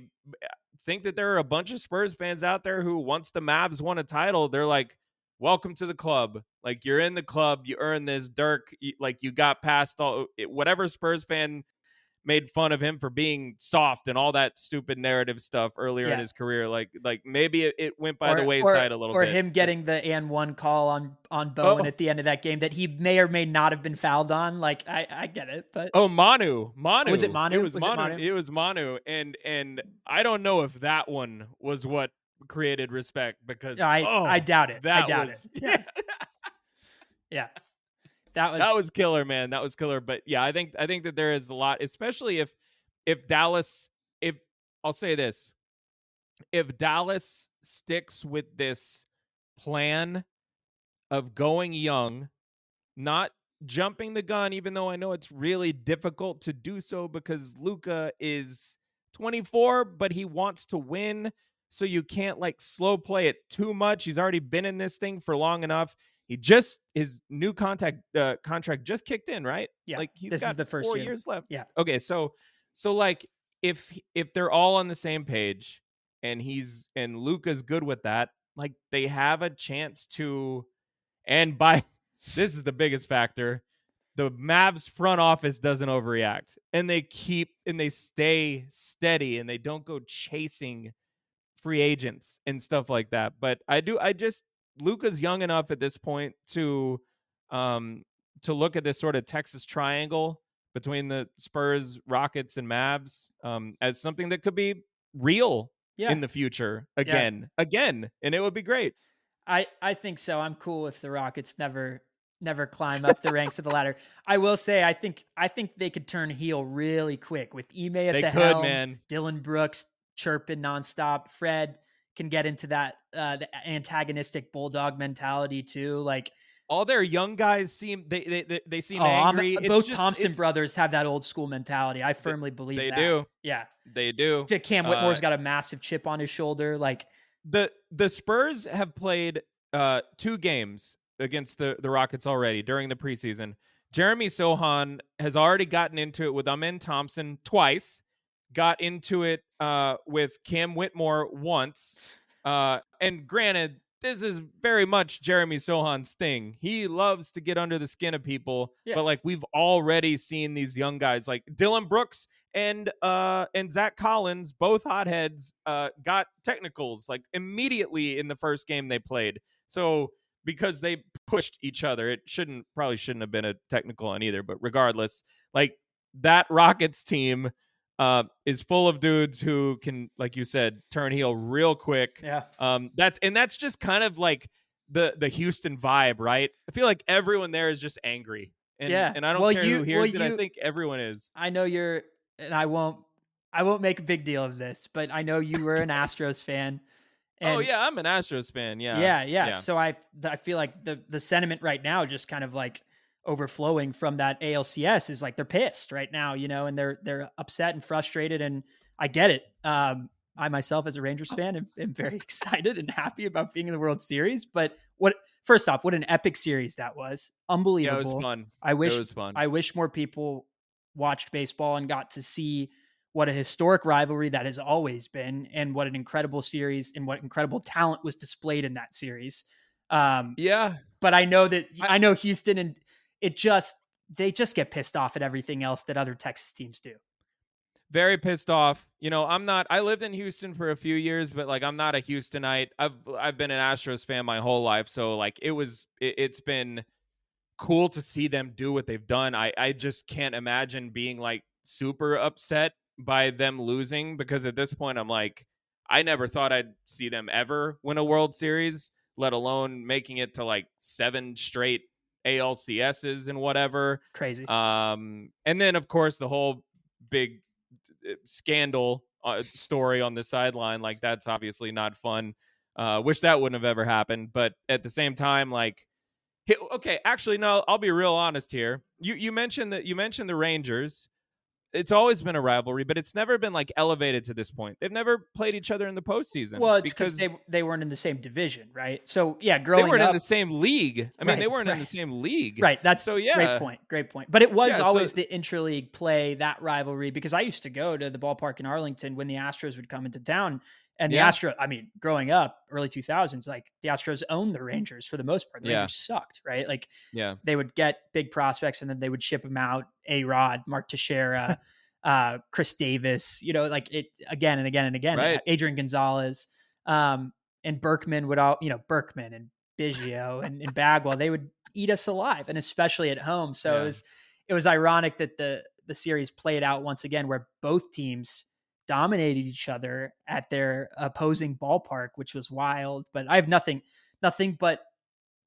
think that there are a bunch of Spurs fans out there who once the Mavs won a title, they're like, "Welcome to the club. Like you're in the club, you earned this." Dirk, you, like you got past all whatever Spurs fan made fun of him for being soft and all that stupid narrative stuff earlier Yeah. in his career. Like like maybe it, it went by or, the or- wayside a little or bit. him getting the and one call on on Bowen Oh. at the end of that game that he may or may not have been fouled on. Like I, I get it, but Oh, Manu, Manu. Was it Manu? It was, Was it Manu. Manu? It was Manu, and and I don't know if that one was what created respect because I oh, I doubt it. I doubt was it. Yeah, yeah. That was that was killer, man. That was killer. But yeah, I think I think that there is a lot, especially if if Dallas, if I'll say this, if Dallas sticks with this plan of going young, not jumping the gun, even though I know it's really difficult to do so because Luka is 24, but he wants to win. So you can't like slow play it too much. He's already been in this thing for long enough. He just his new contact uh, contract just kicked in, right? Yeah, like he's this is got the first four year. years left. Yeah. Okay, so so like if if they're all on the same page and he's and Luka's good with that, like they have a chance to and by this is the biggest factor. The Mavs front office doesn't overreact and they keep and they stay steady and they don't go chasing free agents and stuff like that. But I do I just Luka's young enough at this point to um to look at this sort of Texas triangle between the Spurs, Rockets, and Mavs um as something that could be real yeah. in the future again. Again. And it would be great. I I think so. I'm cool if the Rockets never never climb up the ranks of the ladder. I will say I think I think they could turn heel really quick with Ime at They the could, helm. man. Dillon Brooks chirping nonstop. Fred can get into that uh, the antagonistic bulldog mentality too. Like All their young guys seem they they they, they seem oh, angry. It's both just- Thompson brothers have that old school mentality. I firmly believe They that. do. Yeah, They do. Cam Uh, Whitmore's got a massive chip on his shoulder. Like the the Spurs have played uh two games against the the Rockets already during the preseason. Jeremy Sochan has already gotten into it with Amen Thompson twice, got into it uh with Cam Whitmore once. Uh and granted, this is very much Jeremy Sochan's thing. He loves to get under the skin of people, Yeah. but like we've already seen these young guys like Dillon Brooks and uh and Zach Collins, both hotheads, uh got technicals like immediately in the first game they played. So because they pushed each other, it shouldn't probably shouldn't have been a technical on either. But regardless, like that Rockets team uh is full of dudes who can, like you said, turn heel real quick. yeah, Um, that's and that's just kind of like the the Houston vibe, right? I feel like everyone there is just angry. And, Yeah. and I don't Well, care you- who hears well, it. I think everyone is. I know you're, and I won't. I won't make a big deal of this, but I know you were an Astros fan. oh yeah, I'm an Astros fan. Yeah, yeah, yeah, yeah. So I I feel like the the sentiment right now just kind of like overflowing from that ALCS is like they're pissed right now, you know, and they're they're upset and frustrated, and I get it. Um, I myself, as a Rangers fan, am, am very excited and happy about being in the World Series. But what first off, what an epic series that was! Yeah, Unbelievable. it was fun. I wish it was fun. I wish more people watched baseball and got to see what a historic rivalry that has always been and what an incredible series and what incredible talent was displayed in that series. Um, yeah, but I know that I- I know Houston and it just they just get pissed off at everything else that other Texas teams do. very pissed off. You know, I'm not. I lived in Houston for a few years, but like I'm not a Houstonite. I've I've been an Astros fan my whole life, so like it was. It, it's been cool to see them do what they've done. I I just can't imagine being like super upset by them losing because at this point I'm like I never thought I'd see them ever win a World Series, let alone making it to like seven straight ALCSs and whatever. Crazy. Um, and then of course the whole big uh, scandal uh, story on the sideline, like that's obviously not fun. Uh, wish that wouldn't have ever happened, but at the same time, like, okay, actually, no, I'll be real honest here. You you mentioned that you mentioned the Rangers. It's always been a rivalry, but it's never been like elevated to this point. They've never played each other in the postseason. well, it's because they they weren't in the same division, right? So yeah, growing up. they weren't up, in the same league. I mean, they weren't in the same league. Right. That's So, so yeah. great point. Great point. But it was Yeah, so- always the intraleague play, that rivalry, because I used to go to the ballpark in Arlington when the Astros would come into town. And the Yeah. Astro, I mean, growing up, early 2000s, like the Astros owned the Rangers for the most part. The Yeah. Rangers sucked, right? Like Yeah. they would get big prospects and then they would ship them out. A Rod, Mark Teixeira, uh, Chris Davis, you know, like it again and again and again. Right. Adrian Gonzalez, um, and Berkman would all, you know, Berkman and Biggio and, and Bagwell, they would eat us alive, and especially at home. So Yeah. it was it was ironic that the the series played out once again where both teams dominated each other at their opposing ballpark, which was wild. But I have nothing nothing but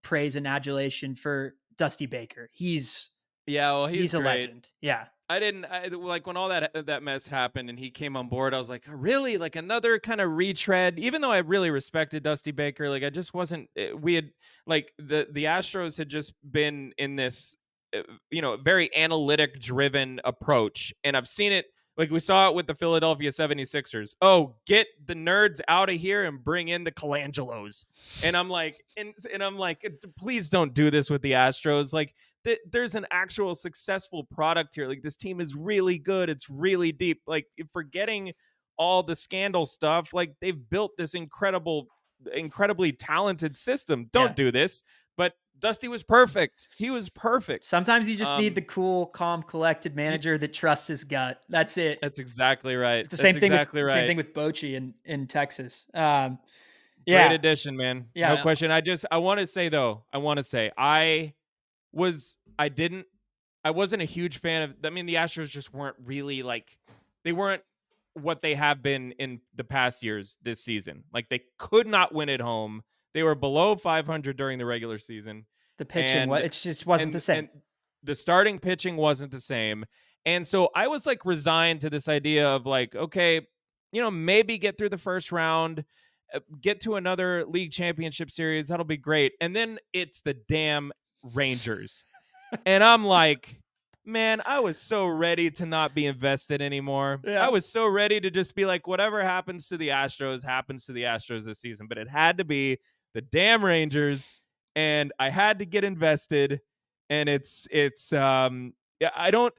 praise and adulation for Dusty Baker. He's Yeah, well, he's, he's, a legend. Yeah. I didn't I, like when all that that mess happened and he came on board. I was like, really, like another kind of retread. Even though I really respected Dusty Baker, like I just wasn't. eh, We had like the the Astros had just been in this, uh, you know, very analytic driven approach, and I've seen it. Like we saw it with the Philadelphia 76ers. Oh, get the nerds out of here and bring in the Colangelos. And I'm like, and, and I'm like, please don't do this with the Astros. Like th- there's an actual successful product here. Like this team is really good. It's really deep. Like forgetting all the scandal stuff, like they've built this incredible, incredibly talented system. Don't Yeah. do this. But Dusty was perfect. He was perfect. Sometimes you just need Um, the cool, calm, collected manager that trusts his gut. That's it. That's exactly right. It's the That's same thing. Exactly with, right. Same thing with Bochy in in Texas. Um, Great yeah, addition, man. Yeah. No question. I just I want to say though, I want to say I was I didn't I wasn't a huge fan of I mean the Astros just weren't really like they weren't what they have been in the past years this season. Like they could not win at home. They were below 500 during the regular season. the pitching. What and- it just wasn't and- the same. and the starting pitching wasn't the same. And so I was like resigned to this idea of like, okay, you know, maybe get through the first round, uh, get to another league championship series. That'll be great. And then it's the damn Rangers. and I'm like, man, I was so ready to not be invested anymore. Yeah. I was so ready to just be like, whatever happens to the Astros happens to the Astros this season. But it had to be the damn Rangers. And I had to get invested. And it's, it's, um, I don't,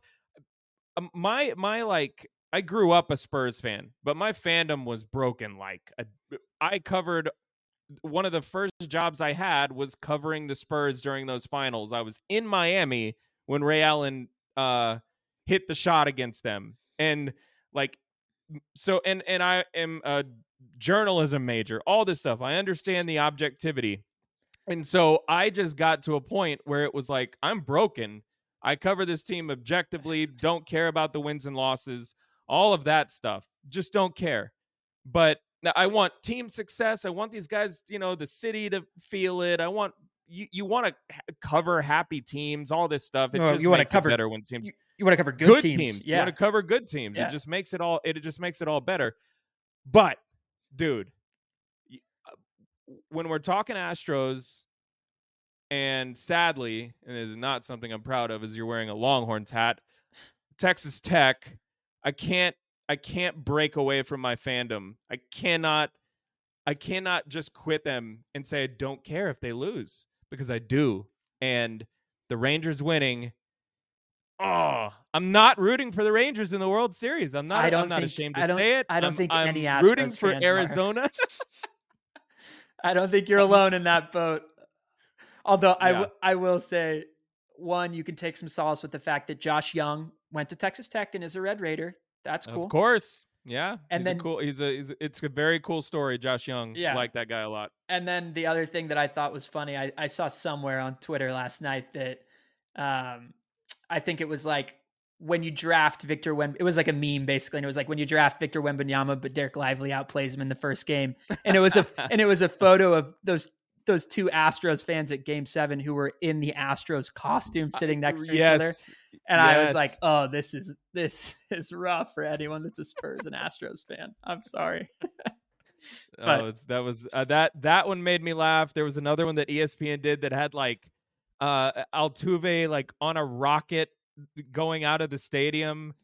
um, my, my, like, I grew up a Spurs fan, but my fandom was broken. Like, I covered one of the first jobs I had was covering the Spurs during those finals. I was in Miami when Ray Allen uh hit the shot against them. And like so and and I am a journalism major, all this stuff. I understand the objectivity. And so I just got to a point where it was like I'm broken. I cover this team objectively, don't care about the wins and losses, all of that stuff. Just don't care. But I want team success. I want these guys, you know, the city to feel it. I want you. You want to cover happy teams, all this stuff. It No, just you wanna makes cover it better when teams you want to cover good, good, teams. teams. You want to cover good teams. Yeah. It just makes it all. It just makes it all better. But, dude, uh, when we're talking Astros, and sadly, and it is not something I'm proud of, is you're wearing a Longhorns hat. Texas Tech, I can't. I can't break away from my fandom. I cannot. I cannot just quit them and say I don't care if they lose because I do. And the Rangers winning Oh, I'm not rooting for the Rangers in the World Series. I'm not. I don't I'm not think- ashamed I to don't- say it. I don't I'm- think I'm any rooting Astros for fans are. Arizona. I don't think you're alone in that boat. Although I Yeah. w- I will say, one, you can take some solace with the fact that Josh Jung went to Texas Tech and is a Red Raider. That's cool. Of course, yeah. And he's then- cool. He's a, he's a. It's a very cool story. Josh Jung. Yeah. I like that guy a lot. And then the other thing that I thought was funny, I, I saw somewhere on Twitter last night that um, I think it was like when you draft Victor Wem, it was like a meme basically, and it was like when you draft Victor Wembanyama, but Dereck Lively outplays him in the first game, and it was a and it was a photo of those those two Astros fans at Game Seven who were in the Astros costume sitting next to each other, yes. and I was like, oh, this is this is rough for anyone that's a Spurs and Astros fan. I'm sorry. but- oh, that was uh, that that one made me laugh. There was another one that ESPN did that had like uh Altuve like on a rocket going out of the stadium.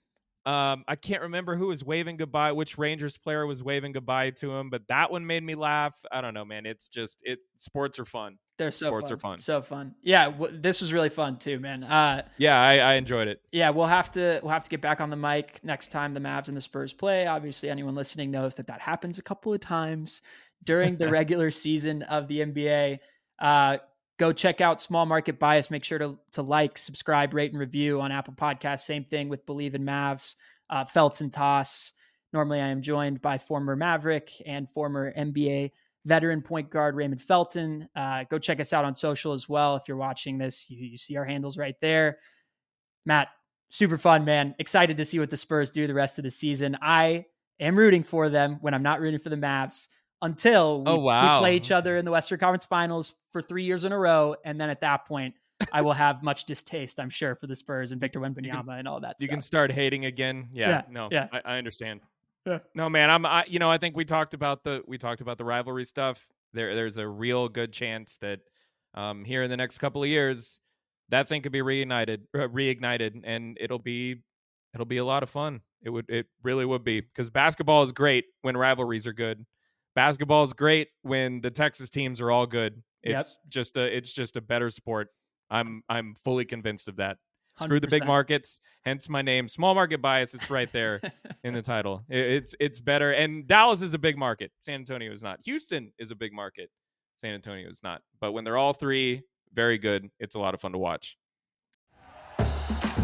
Um, I can't remember who was waving goodbye, which Rangers player was waving goodbye to him, but that one made me laugh. I don't know, man. It's just it. Sports are fun. They're so Sports fun. are fun. So fun. Yeah, w- this was really fun too, man. Uh, Yeah, I, I enjoyed it. yeah, we'll have to we'll have to get back on the mic next time the Mavs and the Spurs play. Obviously, anyone listening knows that that happens a couple of times during the regular season of the NBA. Uh, go check out Small Market Bias. Make sure to to like, subscribe, rate, and review on Apple Podcasts. Same thing with Bleav in Mavs. uh, and Tass. Normally, I am joined by former Maverick and former NBA veteran point guard Raymond Felton. Uh, go check us out on social as well. If you're watching this, you, you see our handles right there. Matt, super fun, man. Excited to see what the Spurs do the rest of the season. I am rooting for them when I'm not rooting for the Mavs until we, oh, wow. we play each other in the Western Conference Finals for three years in a row. And then at that point, I will have much distaste, I'm sure, for the Spurs and Victor Wembanyama and all that. You stuff. can start hating again. Yeah, Yeah, no, yeah. I, I understand. Yeah. No, man, I'm. I, you know, I think we talked about the we talked about the rivalry stuff. There, there's a real good chance that um, here in the next couple of years, that thing could be reunited, uh, reignited, and it'll be it'll be a lot of fun. It would, it really would be because basketball is great when rivalries are good. Basketball is great when the Texas teams are all good. Yep. It's just a it's just a better sport. I'm I'm fully convinced of that. Screw the big markets, hence my name. Small market bias. It's right there in the title. I- It's it's better. And Dallas is a big market. San Antonio is not. Houston is a big market. San Antonio is not. But when they're all three very good, it's a lot of fun to watch.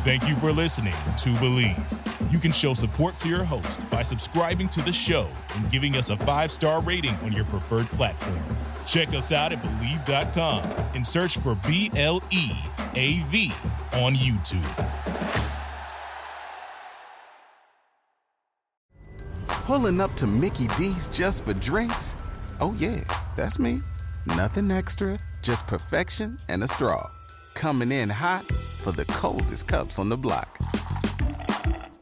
Thank you for listening to Bleav. You can show support to your host by subscribing to the show and giving us a five star rating on your preferred platform. Check us out at Bleav.com and search for B L E A V on YouTube. Pulling up to Mickey D's just for drinks? Oh, yeah, that's me. Nothing extra, just perfection and a straw. Coming in hot for the coldest cups on the block.